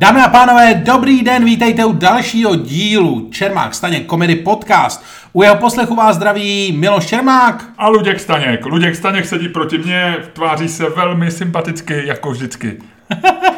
Dámy a pánové, dobrý den, vítejte u dalšího dílu Čermák Staněk Comedy Podcast. U jeho poslechu vás zdraví Miloš Čermák. A Luděk Staněk. Luděk Staněk sedí proti mně, tváří se velmi sympaticky, jako vždycky.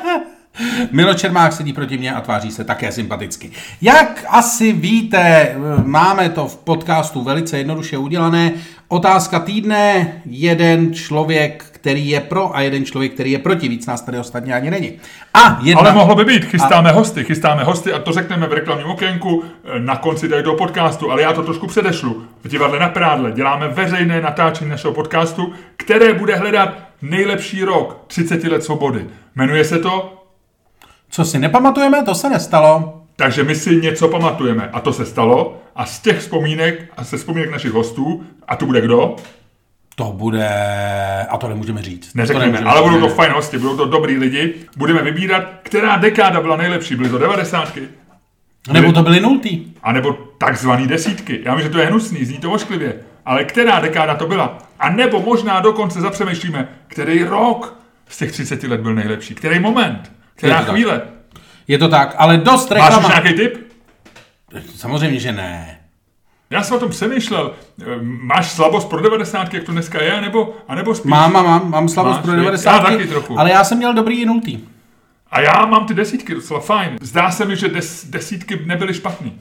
Miloš Čermák sedí proti mně a tváří se také sympaticky. Jak asi víte, máme to v podcastu velice jednoduše udělané. Otázka týdne, jeden člověk, který je pro a jeden člověk, který je proti. Víc nás tady ostatně ani není. A jedna... Ale mohlo by být, chystáme a... hosty, chystáme hosty a to řekneme v reklamním okénku na konci tady do podcastu, ale já to trošku předešlu. V divadle na Prádle děláme veřejné natáčení našeho podcastu, které bude hledat nejlepší rok 30 let svobody. Jmenuje se to co si nepamatujeme, to se nestalo. Takže my si něco pamatujeme a to se stalo a z těch vzpomínek a se vzpomínek našich hostů, a to bude kdo? To bude, a to nemůžeme říct. Neřekneme, nemůžeme ale budou to fajn hosti, budou to dobrý lidi. Budeme vybírat, která dekáda byla nejlepší. Byly to devadesátky? Nebo to byly nultý. A nebo takzvaný desítky. Já vím, že to je hnusný, zní to ošklivě. Ale která dekáda to byla? A nebo možná dokonce zapřemýšlíme, který rok z těch 30 let byl nejlepší. Který moment? Která je chvíle? Tak. Je to tak, ale dost reklama... Máš nějaký tip? Samozřejmě, že ne. Já jsem o tom přemýšlel. Máš slabost pro 90, jak to dneska je, nebo, anebo spíš? Mám, mám, mám slabost Máš, pro 90. Já taky trochu. Ale já jsem měl dobrý nultý. A já mám ty desítky docela fajn. Zdá se mi, že des, desítky nebyly špatný.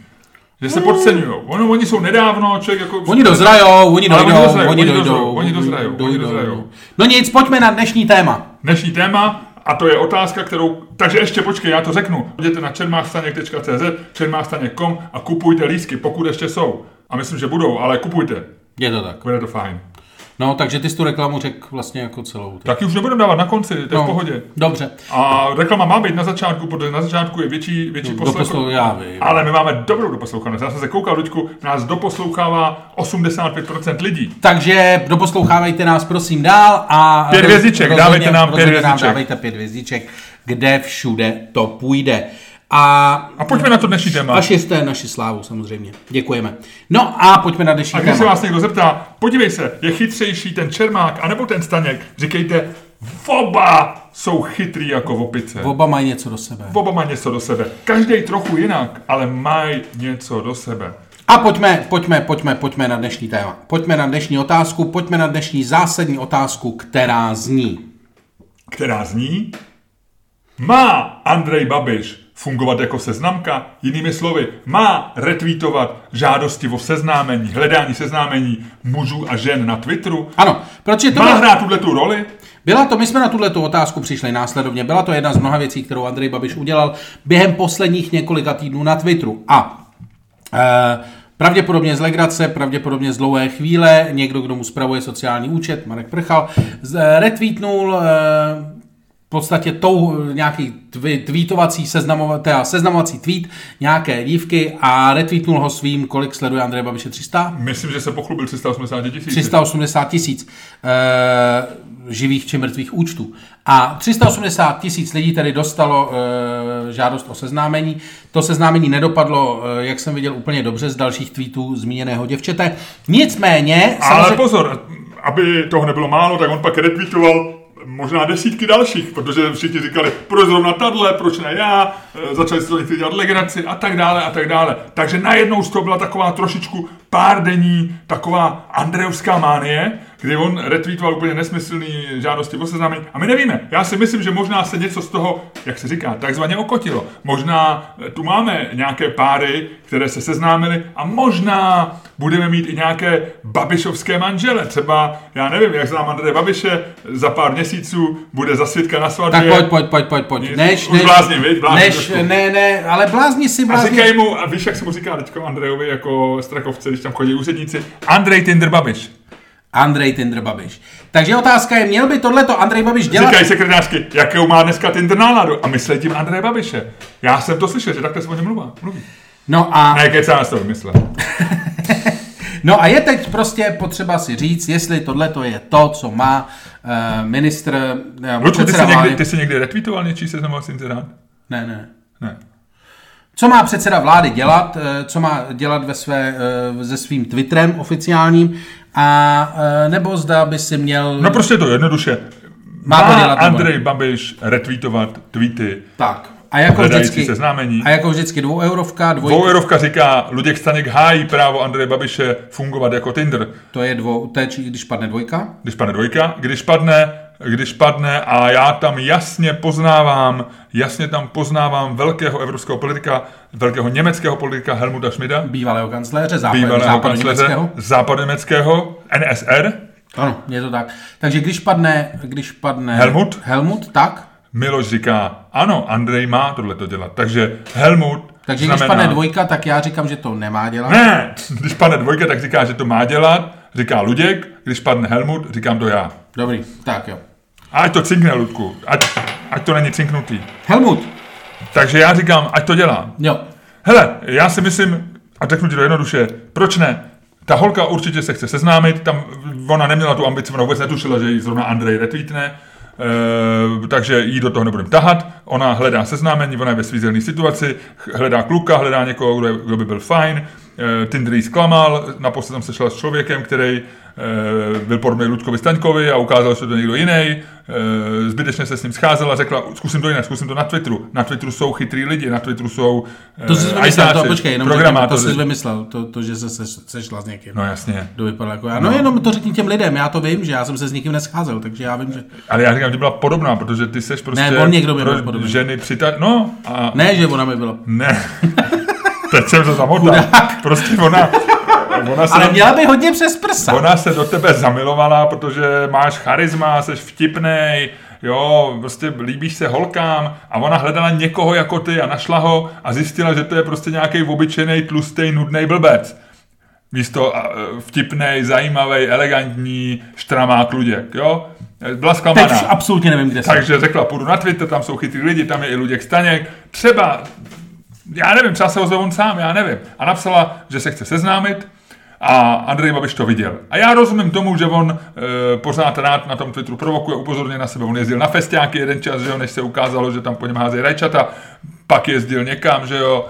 Že se podceňují. Ono, oni jsou nedávno, člověk jako... Oni dozrajou, oni dojdou, oni dozrajou, oni dojdou, oni dozrajou, oni dozrajou. No nic, pojďme na dnešní téma. Dnešní téma, a to je otázka, kterou... Takže ještě počkej, já to řeknu. Jděte na čermáchstaněk.cz, čermáchstaněk.com a kupujte lísky, pokud ještě jsou. A myslím, že budou, ale kupujte. Je to tak. Bude to fajn. No, takže ty jsi tu reklamu řekl vlastně jako celou. Tak ji už nebudeme dávat na konci, to je no, v pohodě. Dobře. A reklama má být na začátku, protože na začátku je větší, větší no, poslech. já vím. Ale my máme dobrou doposlouchanost. Já jsem se koukal, Luďku, nás doposlouchává 85% lidí. Takže doposlouchávejte nás prosím dál a... Pět hvězdiček, dávejte nám pět hvězdiček. Dávejte pět hvězdiček, kde všude to půjde. A, a pojďme na to dnešní téma. Až jste naši slávu, samozřejmě. Děkujeme. No a pojďme na dnešní a téma. A když se vás někdo zeptá, podívej se, je chytřejší ten Čermák anebo ten Staněk, říkejte, oba jsou chytrý jako opice. Oba mají něco do sebe. Oba mají něco do sebe. Každý trochu jinak, ale mají něco do sebe. A pojďme, pojďme, pojďme, pojďme na dnešní téma. Pojďme na dnešní otázku, pojďme na dnešní zásadní otázku, která zní. Která zní? Má Andrej Babiš fungovat jako seznamka. Jinými slovy, má retweetovat žádosti o seznámení, hledání seznámení mužů a žen na Twitteru. Ano, protože to má byla... hrát tuhle tu roli. Byla to, my jsme na tuhle tu otázku přišli následovně. Byla to jedna z mnoha věcí, kterou Andrej Babiš udělal během posledních několika týdnů na Twitteru. A e, Pravděpodobně z legrace, pravděpodobně z dlouhé chvíle, někdo, kdo mu spravuje sociální účet, Marek Prchal, retweetnul e, podstatě tou nějaký tweetovací seznamovací, seznamovací tweet nějaké dívky a retweetnul ho svým, kolik sleduje Andrej Babiše, 300? Myslím, že se pochlubil 380 tisíc. 380 tisíc e, živých či mrtvých účtů. A 380 tisíc lidí tedy dostalo e, žádost o seznámení. To seznámení nedopadlo, e, jak jsem viděl, úplně dobře z dalších tweetů zmíněného děvčete. Nicméně... Ale samozřejmě... pozor, aby toho nebylo málo, tak on pak retweetoval možná desítky dalších, protože všichni říkali, proč zrovna tadle, proč ne já, e, začali se to dělat legraci a tak dále a tak dále. Takže najednou z toho byla taková trošičku pár dení taková andrejovská mánie, kdy on retweetoval úplně nesmyslný žádosti o seznámení. A my nevíme. Já si myslím, že možná se něco z toho, jak se říká, takzvaně okotilo. Možná eh, tu máme nějaké páry, které se seznámily a možná budeme mít i nějaké babišovské manžele. Třeba, já nevím, jak znám Andreje Babiše, za pár měsíců bude zasvědka na svatbě. Tak pojď, pojď, pojď, pojď, pojď. Než, než, blázni, viď? Blázni než, ne, ne, ale blázni si, blázni. A říkají mu, a víš, jak se mu říká teďko Andrejovi jako Strakovce, když tam chodí úředníci? Andrej Tinder Babiš. Andrej Tinder Babiš. Takže otázka je, měl by tohleto Andrej Babiš dělat? Říkají sekretářky, jakou má dneska Tinder náladu a myslí tím Andrej Babiše. Já jsem to slyšel, že takhle se o něm mluví. mluví. No a... Ne, kecá to vymyslel. no a je teď prostě potřeba si říct, jestli tohle to je to, co má uh, ministr... Uh, Lučku, ty, jsi někdy, ty jsi někdy retweetoval něčí seznamovací incident? Ne, ne. Ne. Co má předseda vlády dělat, eh, co má dělat ve své, se svým Twitterem oficiálním, a nebo zda by si měl... No prostě to jednoduše. Má, má dělat, Andrej nebo... Babiš retweetovat tweety tak. A jako vždycky, seznámení. a jako vždycky dvou eurovka, dvoj, Dvoueurovka říká, Luděk Staněk hájí právo Andreje Babiše fungovat jako Tinder. to je dvou, to je, či- když padne dvojka. Když padne dvojka, když padne, když padne a já tam jasně poznávám, jasně tam poznávám velkého evropského politika, velkého německého politika Helmuta Schmida, Bývalého kancléře, západ, bývalého západu kancléře německého. západoněmeckého NSR, Ano, je to tak. Takže když padne, když padne Helmut? Helmut, tak? Miloš říká, ano, Andrej má tohle to dělat. Takže Helmut Takže znamená, když padne dvojka, tak já říkám, že to nemá dělat. Ne, když padne dvojka, tak říká, že to má dělat, říká Luděk, když padne Helmut, říkám to já. Dobrý, tak jo. A ať to cinkne, Ludku, ať, ať to není cinknutý. Helmut, Takže já říkám, ať to dělá. jo. Hele, já si myslím, a řeknu ti to jednoduše, proč ne? Ta holka určitě se chce seznámit, tam ona neměla tu ambici, ona vůbec netušila, že ji zrovna Andrej retweetne, e, takže jí do toho nebudeme tahat. Ona hledá seznámení, ona je ve svízelné situaci, hledá kluka, hledá někoho, kdo, je, kdo by byl fajn. E, Tinder jí zklamal, naposled jsem sešla s člověkem, který byl podobný Ludkovi Staňkovi a ukázal, že to někdo jiný. E, zbytečně se s ním scházela, řekla, zkusím to jinak, zkusím to na Twitteru. Na Twitteru jsou chytrý lidi, na Twitteru jsou To jsi eh, vymyslel, to, počkej, jenom řekni, to jsi vymyslel, to, to že se, se sešla s někým. No jasně. Kdo vypadal jako já. No, jenom to řekni těm lidem, já to vím, že já jsem se s nikým nescházel, takže já vím, že... Ale já říkám, že byla podobná, protože ty seš prostě Ne, on někdo by byl podobný. ženy přita... No, a Ne, že ona mi byla. ne. Teď jsem to zamotal. Prostě ona, ona se, Ale měla by hodně přes prsa. ona se do tebe zamilovala, protože máš charisma, seš vtipnej, jo, prostě líbíš se holkám a ona hledala někoho jako ty a našla ho a zjistila, že to je prostě nějaký obyčejný, tlustý, nudný blbec. Místo e, vtipnej, zajímavý, elegantní, štramák Luděk, jo. Byla Teď zklamaná. už absolutně nevím, kde jsem. Takže řekla, půjdu na Twitter, tam jsou chytrý lidi, tam je i Luděk Staněk. Třeba, já nevím, třeba se ozve on sám, já nevím. A napsala, že se chce seznámit a Andrej Babiš to viděl. A já rozumím tomu, že on e, pořád rád na tom Twitteru provokuje, upozorně na sebe. On jezdil na festiáky jeden čas, že jo, než se ukázalo, že tam po něm házejí rajčata, pak jezdil někam, že jo.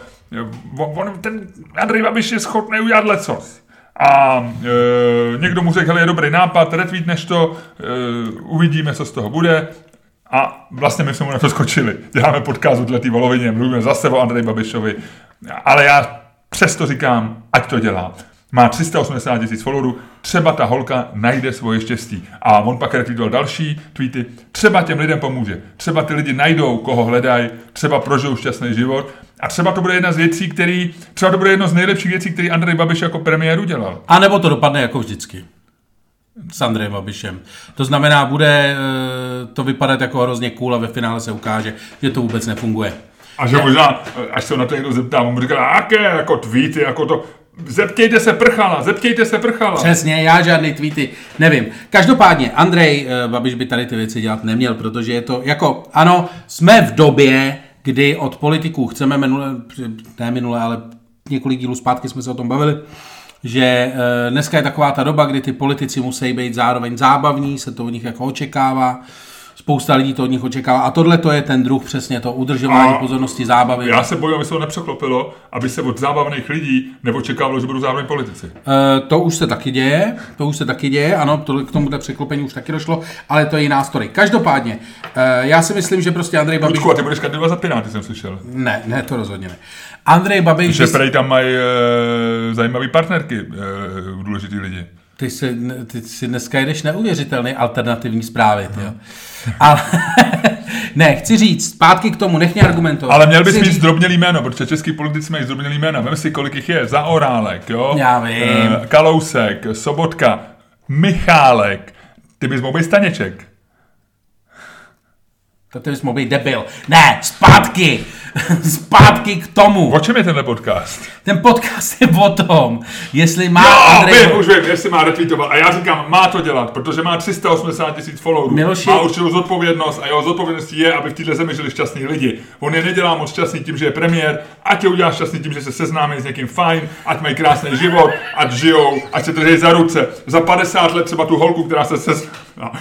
On, on, ten Andrej Babiš je schopný udělat lecos. A e, někdo mu řekl, je dobrý nápad, retweetneš to, e, uvidíme, co z toho bude. A vlastně my jsme mu na to skočili. Děláme podcast o této volovině, mluvíme zase o Andreji Babišovi. Ale já přesto říkám, ať to dělá. Má 380 tisíc followerů, třeba ta holka najde svoje štěstí. A on pak retweetoval další tweety, třeba těm lidem pomůže. Třeba ty lidi najdou, koho hledají, třeba prožijou šťastný život. A třeba to bude jedna z věcí, který, třeba to bude jedno z nejlepších věcí, který Andrej Babiš jako premiér udělal. A nebo to dopadne jako vždycky. S Andrejem Babišem. To znamená, bude eh, to vypadat jako hrozně cool a ve finále se ukáže, že to vůbec nefunguje. A že možná, až se na to někdo zeptá, on mu říká, jaké jako tweety, jako to, zeptějte se prchala, zeptějte se prchala. Přesně, já žádný tweety nevím. Každopádně, Andrej eh, Babiš by tady ty věci dělat neměl, protože je to jako, ano, jsme v době, kdy od politiků chceme minule, ne minule, ale několik dílů zpátky jsme se o tom bavili, že eh, dneska je taková ta doba, kdy ty politici musí být zároveň zábavní, se to od nich jako očekává, spousta lidí to od nich očekává a tohle to je ten druh přesně to udržování A pozornosti zábavy. Já se bojím, aby se to nepřeklopilo, aby se od zábavných lidí neočekávalo, že budou zábavní politici. Eh, to už se taky děje, to už se taky děje, ano, to, k tomuto překlopení už taky došlo, ale to je jiná story. Každopádně, eh, já si myslím, že prostě Andrej Babiš... Lučku, a ty budeš kandidovat za Piráty, jsem slyšel. Ne, ne, to rozhodně ne. Andrej Babiš... Že prej tam mají e, zajímavé partnerky, e, důležitý lidi. Ty si, ty si dneska jedeš neuvěřitelný alternativní zprávy, ty jo. Ale, ne, chci říct, zpátky k tomu, nech mě argumentovat. Ale měl bys Chci mít říct- zdrobnělý jméno, protože český politici mají zdrobnělý jména. Vem si, kolik jich je. Zaorálek, jo? Já vím. E, Kalousek, Sobotka, Michálek. Ty bys mohl být Staněček. To bys mohl být debil. Ne, zpátky! zpátky k tomu. O čem je tenhle podcast? Ten podcast je o tom, jestli má Jo, Andrej... vím, už vím, jestli má retweetovat. A já říkám, má to dělat, protože má 380 tisíc followerů. Miloši- Má určitou zodpovědnost a jeho zodpovědností je, aby v této zemi žili šťastní lidi. On je nedělá moc šťastný tím, že je premiér, ať je udělá šťastný tím, že se seznámí s někým fajn, ať mají krásný život, ať žijou, ať se drží za ruce. Za 50 let třeba tu holku, která se se... No,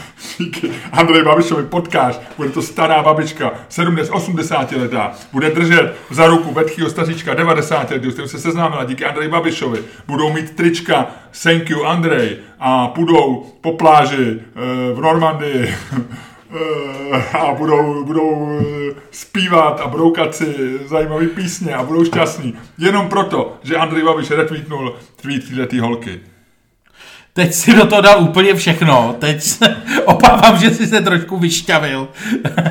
Andrej Babišovi potkáš, bude to stará babička, 70, 80 letá, bude držet za ruku vedchýho staříčka 90 let, s se seznámila díky Andrej Babišovi, budou mít trička Thank you Andrej a půjdou po pláži eh, v Normandii eh, a budou, budou eh, zpívat a broukat si zajímavý písně a budou šťastní. Jenom proto, že Andrej Babiš retweetnul tweet této holky. Teď si do toho dal úplně všechno. Teď se obávám, že jsi se trošku vyšťavil.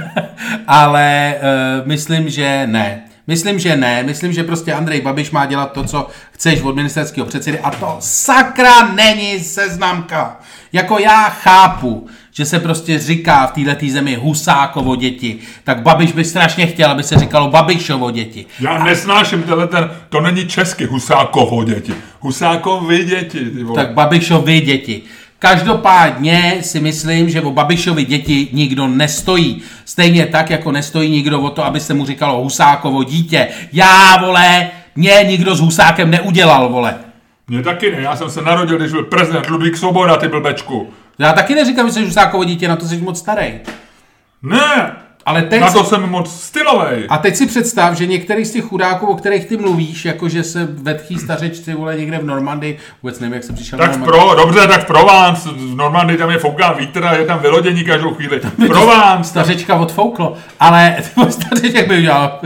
Ale uh, myslím, že ne. Myslím, že ne. Myslím, že prostě Andrej Babiš má dělat to, co chceš od ministerského předsedy a to sakra není seznamka. Jako já chápu, že se prostě říká v této zemi Husákovo děti, tak Babiš by strašně chtěl, aby se říkalo Babišovo děti. Já nesnáším tenhle ten, to není česky Husákovo děti. Husákovi děti, ty vole. Tak Babišovi děti. Každopádně si myslím, že o Babišovi děti nikdo nestojí. Stejně tak, jako nestojí nikdo o to, aby se mu říkalo Husákovo dítě. Já, vole, mě nikdo s Husákem neudělal, vole. Mně taky ne, já jsem se narodil, když byl prezident Ludvík Svoboda, ty blbečku. Já taky neříkám, že jsi Husákovo dítě, na to jsi moc starý. Ne, Ale teď na si... to jsem moc stylovej. A teď si představ, že některý z těch chudáků, o kterých ty mluvíš, jako že se vetchý stařečci vole někde v Normandii, vůbec nevím, jak se přišel Tak pro, dobře, tak v Provence, v Normandii tam je fouká vítr a je tam vylodění každou chvíli. Provence, Stařečka odfouklo, ale stařeček by udělal.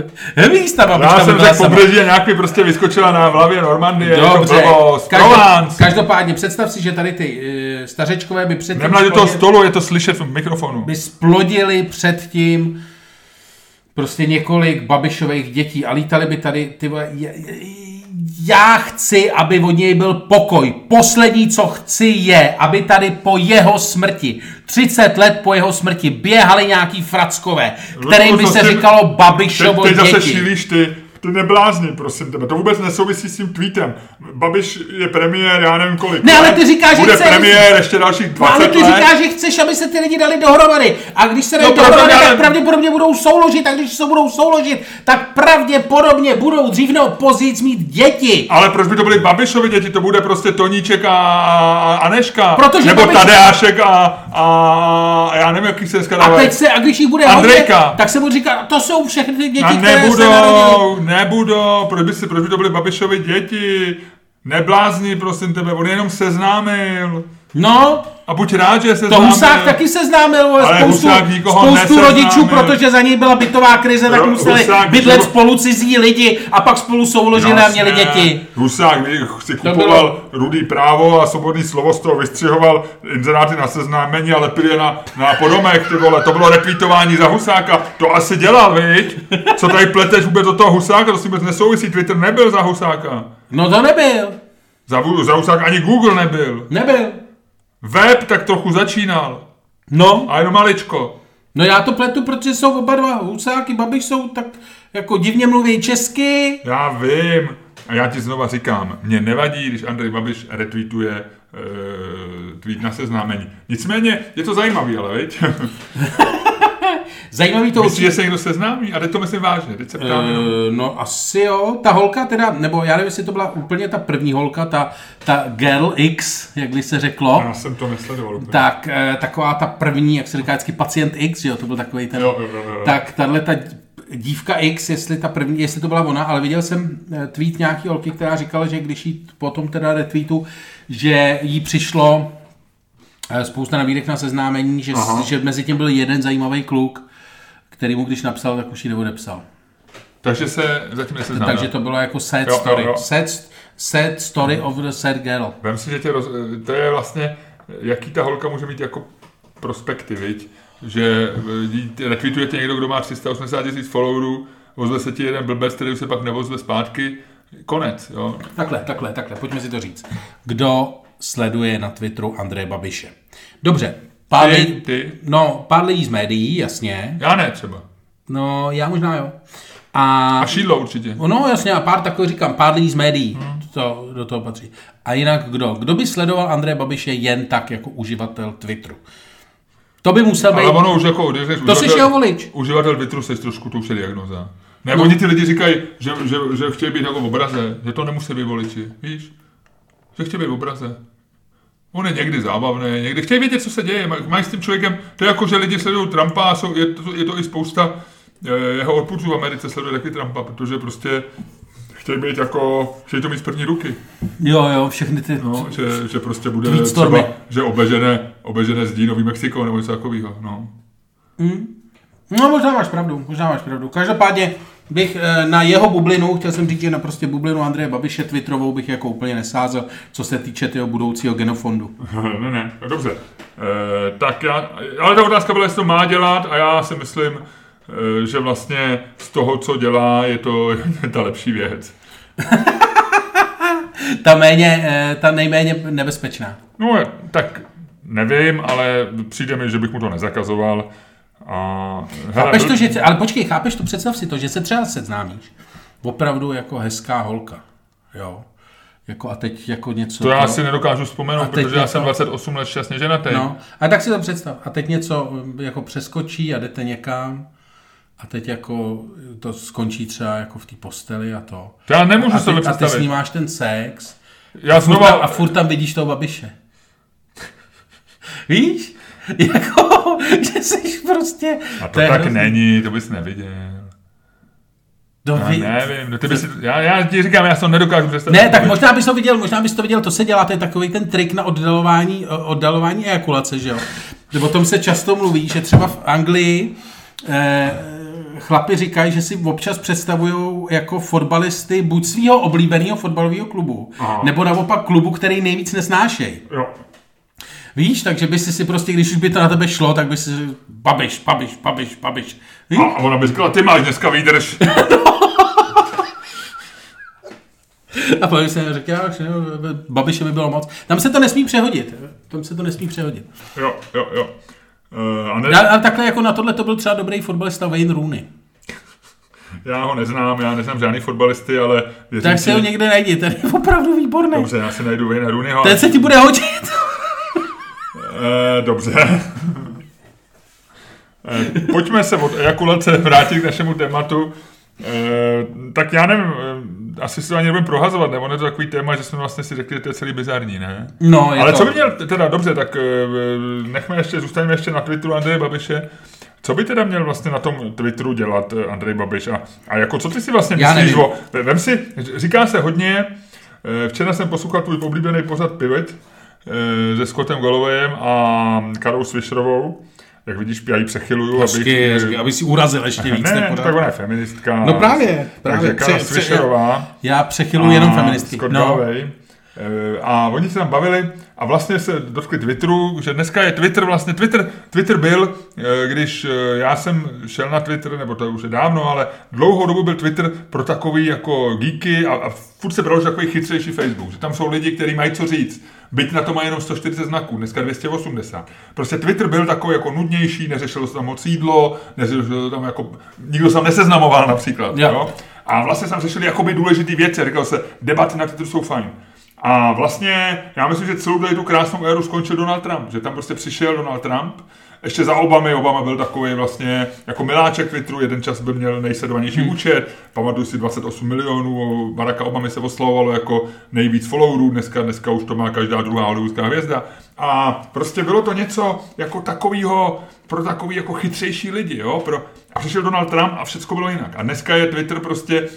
Víš, ta babička já jsem řekl sama. pobřeží a nějak mi prostě vyskočila na hlavě Normandie, Dobře, jako Každop, Provence. každopádně představ si, že tady ty uh, stařečkové by předtím Nemladi do toho stolu, je to slyšet v mikrofonu. by splodili předtím prostě několik babišových dětí a lítali by tady ty vole, je- je- já chci, aby od něj byl pokoj. Poslední, co chci, je, aby tady po jeho smrti, 30 let po jeho smrti, běhali nějaký frackové, kterým by No, to se říkalo Babišovo Teď, teď zase děti. šílíš ty, ty neblázni, prosím tebe. To vůbec nesouvisí s tím tweetem. Babiš je premiér, já nevím kolik. Ne, ale ty říkáš, že Bude chce- premiér ještě dalších 20 No, ale ty let. říkáš, že chceš, aby se ty lidi dali dohromady. A když se dají No, dohromady, protože- tak pravděpodobně budou souložit. A když se budou souložit, tak pravděpodobně budou dřív nebo později mít děti. Ale proč by to byly Babišovi děti? To bude prostě Toníček a, Aneška. Protože Nebo Babiš- Tadeášek a, a, já nevím, jaký se dneska A teď se, a když jich bude Andrejka. hodně, tak se bude říkat, to jsou všechny ty děti, A které se narodily. Nebudou, proč by, si, proč by to byly Babišovi děti? Neblázni, prosím tebe, on je jenom seznámil. No, A buď rád, že se to známil. Husák taky seznámil Ale spoustu, Husák nikoho spoustu rodičů, protože za něj byla bytová krize, tak museli Husák- bydlet Ro- spolu cizí lidi a pak spolu souložili a měli děti. Husák si To kupoval bylo- rudý právo a svobodný slovo z toho vystřihoval inzeráty na seznámení a lepil je na, na podomek, ty vole. To bylo retweetování za Husáka. To asi dělal, viď? Co tady pleteš vůbec do toho Husáka? To s tím vůbec nesouvisí. Twitter nebyl za Husáka. No to nebyl. Za, za Husáka ani Google nebyl. Nebyl. Web tak trochu začínal. No, A jenom maličko. no já to pletu, protože jsou oba dva Husáky, Babiš jsou tak jako divně mluví česky. Já vím. A já ti znova říkám, mě nevadí, když Andrej Babiš retweetuje uh, tweet na seznámení. Nicméně je to zajímavý, ale viď? Zajímavý to Myslíš, že se někdo seznámí? A teď to myslím vážně, teď se ptám. Eh, no asi jo, ta holka teda, nebo já nevím, jestli to byla úplně ta první holka, ta, ta Girl X, jak by se řeklo, Já jsem to nesledoval úplně. tak eh, taková ta první, jak se říká vždycky pacient X, že jo, to byl takový ten, Jo, jo, jo, jo. tak tahle ta dívka X, jestli ta první, jestli to byla ona, ale viděl jsem eh, tweet nějaký holky, která říkala, že když jí potom teda retweetu, že jí přišlo spousta nabídek na seznámení, že, Aha. že mezi tím byl jeden zajímavý kluk, který mu když napsal, tak už ji neodepsal. Takže se zatím neseznámil. Takže to bylo jako sad Jo, jo, story. jo. Sad, sad story of the sad girl. Vem si, že tě roz... to je vlastně, jaký ta holka může mít jako prospekty, viď? Že eh, retweetuje tě někdo, kdo má 380 tisíc followerů, ozve se ti jeden blbec, který už se pak nevozve zpátky, konec, jo. Takhle, takhle, takhle, pojďme si to říct. Kdo sleduje na Twitteru Andreje Babiše? Dobře, pár Ty, lidí, ty. no, pár lidí z médií, jasně. Já ne třeba. No, já možná jo. A, A šídlo určitě. no jasně, a pár takových říkám, pár lidí z médií, to do toho patří. A jinak kdo? Kdo by sledoval Andreje Babiše jen tak jako uživatel Twitteru? To by musel být... Ale ono už jako, když To jsi jeho volič. Uživatel Twitteru seš trošku, to už je diagnoza. Ne, no. oni ty lidi říkají, že, že, že chtějí být jako v obraze, že to nemusí být voliči, víš? Že chtějí být v obraze. On je někdy zábavný, někdy chtějí vědět, co se děje, maj- mají s tím člověkem, to je jako, že lidi sledují Trumpa a jsou, je, to, je to i spousta eh, jeho odpůrců v Americe sleduje taky Trumpa, protože prostě chtějí být jako, chtějí to mít z první ruky. Jo, jo, všechny ty... No, že, že prostě bude třeba, že obežené, obežené zdí Nový Mexiko nebo něco takového. No. No možná máš pravdu, možná máš pravdu. Každopádně bych eh, na jeho bublinu, chtěl jsem říct, že na prostě bublinu Andreje Babiše Twitterovou bych jako úplně nesázel, co se týče toho budoucího genofondu. ne, ne, no dobře. E, tak já, ale ta otázka byla, jestli to má dělat a já si myslím, e, že vlastně z toho, co dělá, je to ta lepší věc. ta, méně, eh, ta nejméně nebezpečná. No, tak nevím, ale přijde mi, že bych mu to nezakazoval. A, hele, chápeš to, že, ale počkej, chápeš to, představ si to, že se třeba seznámíš. Opravdu jako hezká holka. Jo. Jako a teď jako něco... To já to, si nedokážu vzpomenout, protože něco, já jsem 28 let šťastně ženatý. No, a tak si to představ. A teď něco jako přeskočí a jdete někam a teď jako to skončí třeba jako v té posteli a to. To já nemůžu se představit. A ty s ním máš ten sex. Já znova... a furt tam vidíš toho babiše. Víš? Jako, že jsi prostě... A to, to tak hrozný. není, to bys neviděl. Do já nevím, no ty bys, já, já ti říkám, já to nedokážu představit. Ne, tak možná bys to viděl, možná bys to viděl, to se dělá, to je takový ten trik na oddalování, oddalování ejakulace, že jo. O tom se často mluví, že třeba v Anglii eh, chlapi říkají, že si občas představují jako fotbalisty buď svého oblíbeného fotbalového klubu, Aha. nebo naopak klubu, který nejvíc nesnášejí. Jo. Víš, takže by si si prostě, když už by to na tebe šlo, tak by si babiš, babiš, babiš, babiš. Víš? A ona by říkala, ty máš dneska výdrž. A pak jsem řekl, já, že babiše by bylo moc. Tam se to nesmí přehodit. Tam se to nesmí přehodit. Jo, jo, jo. Uh, a, ne... a, takhle jako na tohle to byl třeba dobrý fotbalista Wayne Rooney. Já ho neznám, já neznám žádný fotbalisty, ale věřím Tak si ho někde najdi, ten je opravdu výborný. Dobře, já si najdu Wayne Rooneyho. Ten se ti bude hodit. Eh, dobře. Eh, pojďme se od ejakulace vrátit k našemu tématu. Eh, tak já nevím, asi si to ani nebudeme prohazovat, nebo je to takový téma, že jsme vlastně si řekli, že to je celý bizarní, ne? No, Ale to... co by měl, teda dobře, tak nechme ještě, zůstaneme ještě na Twitteru Andreje Babiše. Co by teda měl vlastně na tom Twitteru dělat Andrej Babiš? A, a jako co ty si vlastně myslíš? O, vem si, říká se hodně, včera jsem poslouchal tvůj oblíbený pořad Pivot, se Scottem Gollowayem a Karou Swisherovou. Jak vidíš, já ji přechyluju, hezky, abych... Hezky, aby si urazil ještě víc. Ne, ne tak ona je feministka. No právě, právě. Takže Karla Swisherová. Já přechyluju jenom feministky. Scott no. Galloway Eh, a oni se tam bavili a vlastně se dotkli Twitteru, že dneska je Twitter vlastně, Twitter, Twitter byl, eh, když eh, já jsem šel na Twitter, nebo to už je dávno, ale dlouhou dobu byl Twitter pro takový jako geeky a, a furt se bral, že takový chytřejší Facebook, že tam jsou lidi, kteří mají co říct. Byť na to má jenom 140 znaků, dneska 280. Prostě Twitter byl takový jako nudnější, neřešilo se tam moc jídlo, neřešilo tam jako, nikdo se tam neseznamoval například. Jo. Jo? A vlastně jsem řešili jakoby důležité věci, říkal se, debaty na Twitteru jsou fajn. A vlastně já myslím, že celou tu krásnou éru skončil Donald Trump, že tam prostě přišel Donald Trump, ještě za Obamy, Obama byl takový vlastně jako miláček Twitteru, jeden čas byl měl nejsledovanější hmm. účet, pamatuju si 28 milionů, Baracka Obamy se oslovovalo jako nejvíc followerů, dneska, dneska už to má každá druhá hollywoodská hvězda. A prostě bylo to něco jako takového, pro takový jako chytřejší lidi, jo, pro, a přišel Donald Trump a všechno bylo jinak. A dneska je Twitter prostě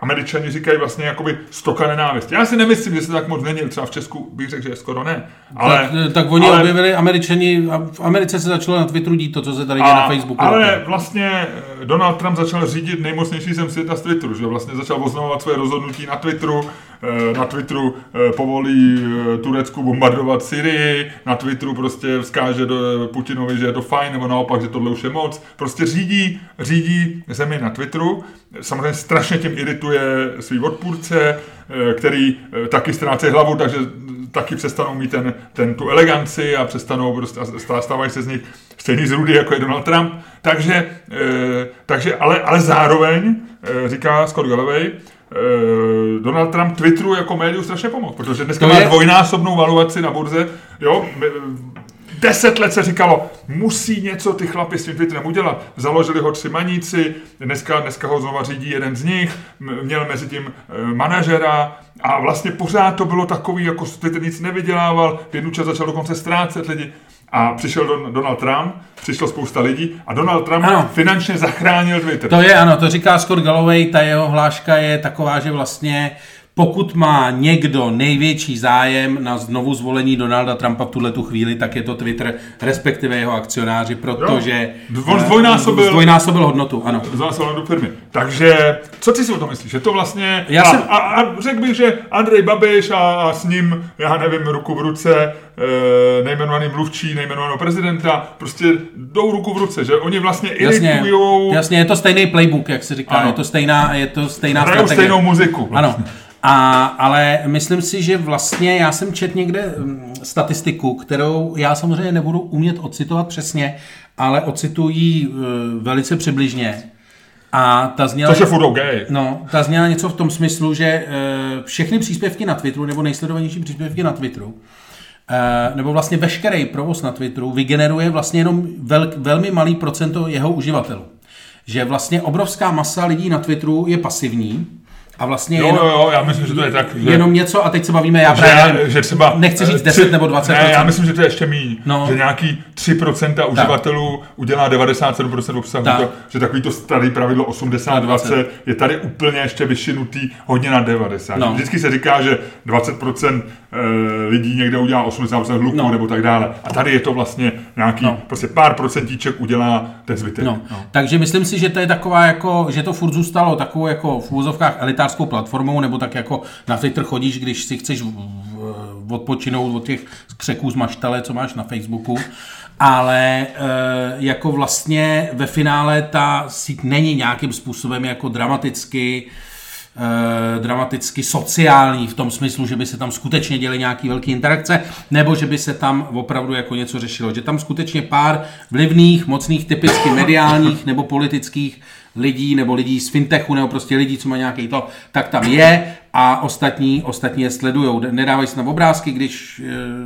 Američani říkají vlastně jakoby stoka nenávisti. Já si nemyslím, že se tak moc není, třeba v Česku bych řekl, že skoro ne. Ale, tak, tak oni ale, objevili Američani, v Americe se začalo na Twitteru dít to, co se tady děje na Facebooku. Ale vlastně eh, Donald Trump začal řídit nejmocnější zem světa z Twitteru, že vlastně začal oznamovat své rozhodnutí na Twitteru, eh, na Twitteru eh, povolí Turecku bombardovat Syrii, na Twitteru prostě vzkáže do Putinovi, že je to fajn, nebo naopak, že tohle už je moc. Prostě řídí, řídí zemi na Twitteru, samozřejmě strašně tím irituje svý odpůrce, eh, který eh, taky ztrácí hlavu, takže taky přestanou mít ten, ten, tu eleganci a přestanou prostě, stávají se z nich stejný zrudy, jako je Donald Trump. Takže, eh, takže ale, ale zároveň, říká Scott Galloway, Donald Trump Twitteru jako médiu strašně pomohl, protože dneska má dvojnásobnou valuaci na burze, jo, Deset let se říkalo, musí něco ty chlapi s tím Twitterem udělat. Založili ho tři maníci, dneska, dneska ho znova řídí jeden z nich, měl mezi tím e, manažera a vlastně pořád to bylo takový, jako Twitter nic nevydělával, v jednu čas začal dokonce ztrácet lidi. A přišel Don, Donald Trump, přišlo spousta lidí a Donald Trump ano. finančně zachránil Twitter. To je, ano, to říká Scott Galloway, ta jeho hláška je taková, že vlastně pokud má někdo největší zájem na znovu zvolení Donalda Trumpa v tuhle tu chvíli, tak je to Twitter, respektive jeho akcionáři, protože On zdvojnásobil- zdvojnásobil hodnotu, ano. Zásahem do firmy. Takže, co ty si o tom myslíš? Je to vlastně... Já a, jsem- a, a řekl bych, že Andrej Babiš a, a s ním, já nevím, ruku v ruce, e, nejmenovaný mluvčí, nejmenovaného prezidenta, prostě jdou ruku v ruce, že oni vlastně Jasně, iritujou, jasně, je to stejný playbook, jak se říká, Ano. je to stejná, je to stejná hrajou strategie. stejnou muziku. Ano. A, ale myslím si, že vlastně já jsem čet někde mm, statistiku, kterou já samozřejmě nebudu umět ocitovat přesně, ale ocituji uh, velice přibližně. A ta zněla, Což je furt OK. no, ta zněla něco v tom smyslu, že uh, všechny příspěvky na Twitteru, nebo nejsledovanější příspěvky na Twitteru, Uh, nebo vlastně veškerý provoz na Twitteru vygeneruje vlastně jenom vel, velmi malý procento jeho uživatelů. Že vlastně obrovská masa lidí na Twitteru je pasivní a vlastně Jo, jenom, jo, jo, já myslím, že to je tak, že... jenom něco a teď se bavíme, já že, právě že třeba... nechci říct eh, 10 tři- nebo 20 Ne, já myslím, že to je ještě míň. No. Že nějaký 3% uživatelů udělá 97% obsahu. Tak. To, že takový to starý pravidlo 80-20 je tady úplně ještě vyšinutý hodně na 90. No. Vždycky se říká, že 20% eh, lidí někde udělá 80% hluku No. nebo tak dále. A tady je to vlastně nějaký, No. prostě pár procentíček udělá ten zbytek. No. Takže myslím si, že to je taková jako, že to furt zůstalo takovou jako v úvozovkách elitářskou platformou, nebo tak jako na Twitter chodíš, když si chceš odpočinout od těch křeků z maštale, co máš na Facebooku. Ale e, jako vlastně ve finále ta síť není nějakým způsobem jako dramaticky eh, dramaticky sociální v tom smyslu, že by se tam skutečně děly nějaké velké interakce, nebo že by se tam opravdu jako něco řešilo. Že tam skutečně pár vlivných, mocných, typicky mediálních nebo politických lidí, nebo lidí z fintechu, nebo prostě lidí, co má nějaký to, tak tam je a ostatní, ostatní je sledujou. Nedávají se tam obrázky, když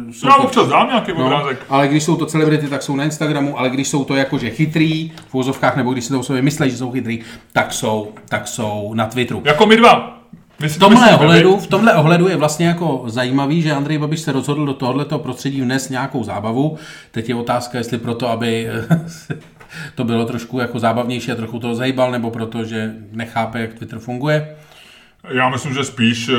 eh, jsou Já to- občas dám nějaký No, obrázek. ale když jsou to celebrity, tak jsou na Instagramu, ale když jsou to jakože chytrý v úzovkách, nebo když si to o sobě myslí, že jsou chytrý, tak jsou, tak jsou na Twitteru. Jako my dva. My si V to tomhle, myslíme, ohledu, v tomhle ohledu je vlastně jako zajímavý, že Andrej Babiš se rozhodl do tohoto prostředí vnést nějakou zábavu. Teď je otázka, jestli proto, aby to bylo trošku jako zábavnější a trochu to zajíbal, nebo proto, že nechápe, jak Twitter funguje. Já myslím, že spíš eh,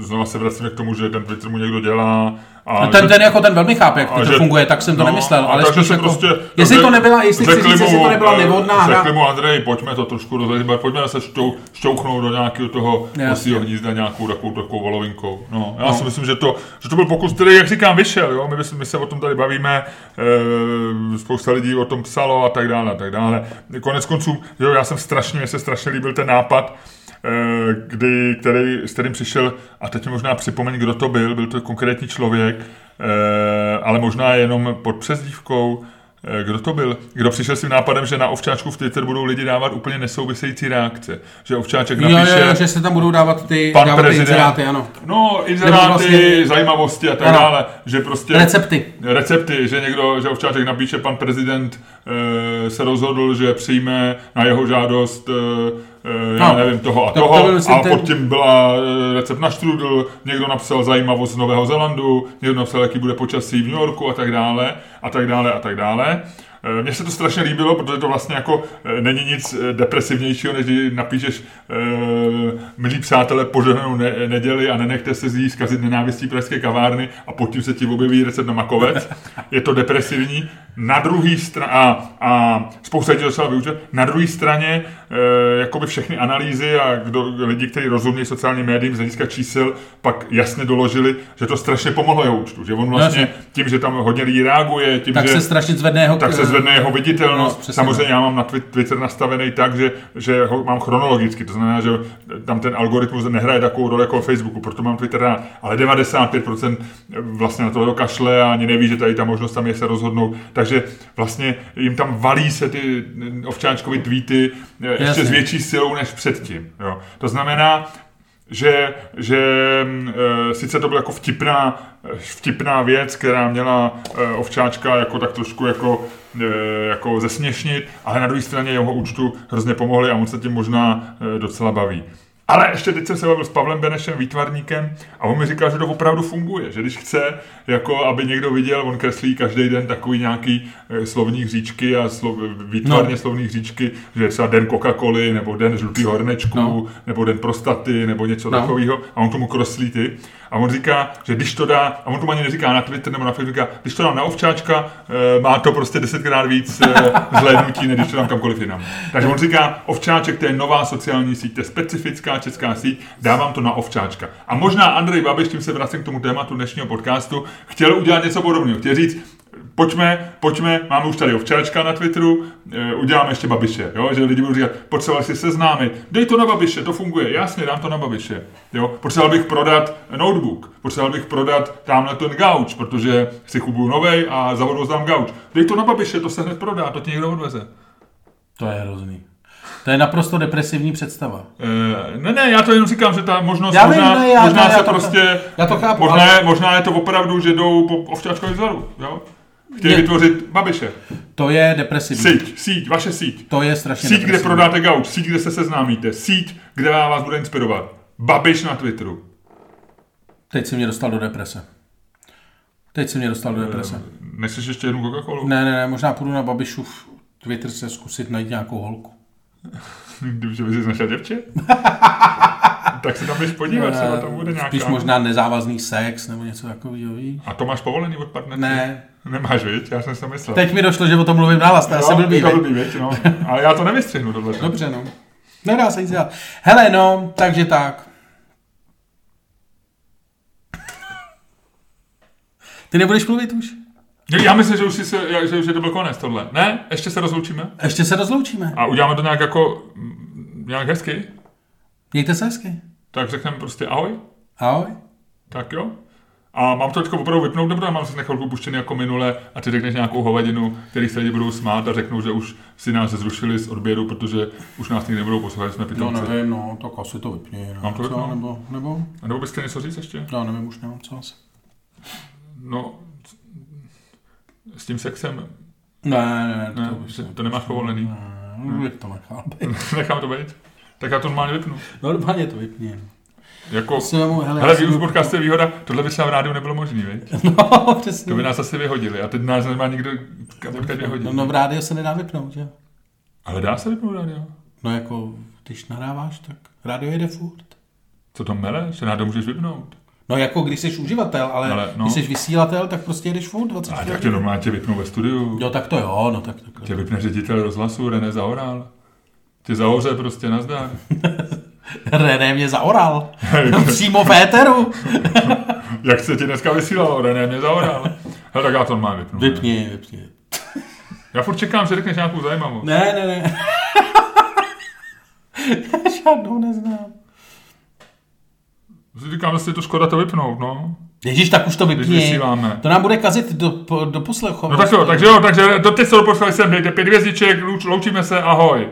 znova se vracíme k tomu, že ten Twitter mu někdo dělá. A No ten, že- ten jako ten velmi chápe, jak Twitter že- funguje, tak jsem to no, nemyslel, ale takže se jako, prostě, jestli to nebyla, jestli chci říct, jestli mu, to nebyla eh, nevhodná hra. Řekli mu Andrej, pojďme to trošku rozhýbat, pojďme se štou, šťouchnout do nějakého toho osího hnízda nějakou takovou, takovou volovinkou. No, já si myslím, že to, že to byl pokus, který, jak říkám, vyšel. Jo? My, my, se o tom tady bavíme, e, spousta lidí o tom psalo a tak dále, a tak dále. Konec konců, jo, já jsem strašně, mně se strašně líbil ten nápad, kdy, který, s kterým přišel, a teď mi možná připomeň, kdo to byl, byl to konkrétní člověk, eh, ale možná jenom pod přezdívkou, eh, kdo to byl? Kdo přišel s tím nápadem, že na ovčáčku v Twitter budou lidi dávat úplně nesouvisející reakce. Že ovčáček Jo, napíše... jo, jo, že se tam budou dávat ty, Pan dávat ty prezident. inzeráty, ano. No, inzeráty, vlastně- zajímavosti a tak Ano. dále, že prostě... Recepty. Recepty, že někdo, že ovčáček napíše, pan prezident e, se rozhodl, že přijme na jeho žádost, e, já No. nevím, toho a To- toho, to byl, a ten- pod tím byla e, recept na štrudl, někdo napsal zajímavost z Nového Zelandu, někdo napsal, jaký bude počasí v New Yorku a tak dále, a tak dále, a tak dále. E, Mně se to strašně líbilo, protože to vlastně jako není nic depresivnějšího, než když napíšeš milí přátelé, požehnanou ne- neděli a nenechte se z ní zkazit nenávistí pražské kavárny a pod tím se ti objeví recept na makovec. Je to depresivní. Na druhé straně, a, a spousta lidí docela vyučit, na druhé straně e, jakoby všechny analýzy a kdo, lidi, kteří rozumějí sociálním médiím z hlediska čísel, pak jasně doložili, že to strašně pomohlo jeho účtu. Že on vlastně tím, že tam hodně lidí reaguje, tím, Tak že se strašně zvedne jeho... tak se zvedne jeho viditelnost. No, Samozřejmě já mám na Twi- Twitter nastavený tak, že, že ho mám chronologicky, to znamená, že tam ten algoritmus nehraje takovou roli jako Facebooku, proto mám Twitter rád, ale 95% vlastně na to kašle a ani neví, že tady ta možnost tam je se rozhodnout, takže vlastně jim tam valí se ty ovčáčkovy tweety eh, ještě Jasně. s větší silou než předtím. Jo. To znamená, že, že e, sice to byla jako vtipná, vtipná věc, která měla e, ovčáčka jako tak trošku jako, e, jako zesměšnit, ale na druhé straně jeho účtu hrozně pomohli a on se tím možná e, docela baví. Ale ještě teď jsem se bavil s Pavlem Benešem, výtvarníkem, a on mi říkal, že to opravdu funguje, že když chce, jako aby někdo viděl, on kreslí každý den takový nějaký eh, slovní hříčky a slov, výtvarně no. slovní hříčky, že je třeba den Coca-Coly, nebo den žlutého hornečku, no. nebo den prostaty, nebo něco no. takového, a on tomu kreslí ty. A on říká, že když to dá, a on to ani neříká na Twitter nebo na Facebook, říká, když to dám na ovčáčka, e, má to prostě desetkrát víc e, zhlédnutí, než když to dám kamkoliv jinam. Takže on říká, ovčáček to je nová sociální síť, to je specifická česká síť, dávám to na ovčáčka. A možná Andrej Babiš, tím se vracím k tomu tématu dnešního podcastu, chtěl udělat něco podobného. Chtěl říct, pojďme, pojďme, máme už tady ovčáčka na Twitteru, e, uděláme ještě Babiše, jo? že lidi budou říkat, potřeboval si seznámit, dej to na Babiše, to funguje, jasně, dám to na Babiše. Jo? Potřeboval bych prodat notebook, potřeboval bych prodat tamhle ten gauč, protože si kupuju novej a za vodu zdám gauč. Dej to na Babiše, to se hned prodá, to ti někdo odveze. To je hrozný. To je naprosto depresivní představa. E, ne, ne, já to jenom říkám, že ta možnost já možná, ne, já, možná ne, se já to, prostě, já to chápu, možná, ale... možná je to opravdu, že jdou po ovčáčkově vzoru, jo? Chtějí je, vytvořit Babiše. To je depresivní. Síť, síť, vaše síť. To je strašně Síť, kde prodáte gauč, síť, kde se seznámíte, síť, kde vás bude inspirovat. Babiš na Twitteru. Teď si mě dostal do deprese. Teď si mě dostal do deprese. E, nechceš ještě jednu Coca-Colu? Ne, ne, ne, možná půjdu na Babišův Twitter se zkusit najít nějakou holku. Kdyby bys našel děvče? tak se tam běž podívat, třeba tam bude nějaká. Spíš možná nezávazný sex nebo něco takového, víš? A to máš povolený od partnerky? Ne. Nemáš, viď? Já jsem si to myslel. Teď mi došlo, že o tom mluvím nahlas, to asi blbý, to blbý, viď? No. Ale já to nevystřihnu tohle. Dobře, no. Nedá se nic dělat. Hele, no, takže tak. Ty nebudeš mluvit už? Já myslím, že už, si se, že už je to byl konec tohle. Ne? Ještě se rozloučíme? Ještě se rozloučíme. A uděláme to nějak jako, nějak hezky? Mějte se hezky. Tak řekneme prostě ahoj. Ahoj. Tak jo. A mám to teďka opravdu vypnout, nebo mám si na chvilku puštěný jako minule a ty řekneš nějakou hovadinu, který se lidi budou smát a řeknou, že už si nás zrušili z odběru, protože už nás nikdy nebudou poslouchat, jsme pitomci. No nevím, no, tak asi to vypni. No. Mám to vypnout? Nebo, nebo? A nebo byste něco říct ještě? Já nevím, už nemám co asi. No, s tím sexem? Ne, ne, ne to, to nemáš povolený. Ne, ne. to nechám být. Nechám to být? Tak já to normálně vypnu. Normálně to vypni. Jako, Svému, hele, hele výrůst podcastu je výhoda, tohle by třeba v rádiu nebylo možný, viď? No, přesně. To by nás asi vyhodili a teď nás nemá nikdo potkat vyhodit. No, no, v rádiu se nedá vypnout, že? Ale dá se vypnout rádio. No jako, když nahráváš, tak rádio jede furt. Co to mele? Se rádio můžeš vypnout. No jako když jsi uživatel, ale, ale no. když jsi vysílatel, tak prostě jdeš furt 24 A tak tě normálně tě vypnou ve studiu. Jo, tak to jo, no tak. tak tě vypne ředitel rozhlasu, René Zaoral. Tě zahoře prostě nazdar. René mě zaoral. Přímo v éteru. Jak se ti dneska vysílalo? René mě zaoral. Hele, tak já to má vypnu. Vypni, vypni. Já furt čekám, že řekneš nějakou zajímavou. Ne, ne, ne. já žádnou neznám. Říkám, že to škoda to vypnout, no. Ježíš, tak už to vypni. To nám bude kazit do, do poslechu. No tak jo, takže jo, takže do teď se do poslechu sem, dejte pět hvězdiček, loučíme se, ahoj.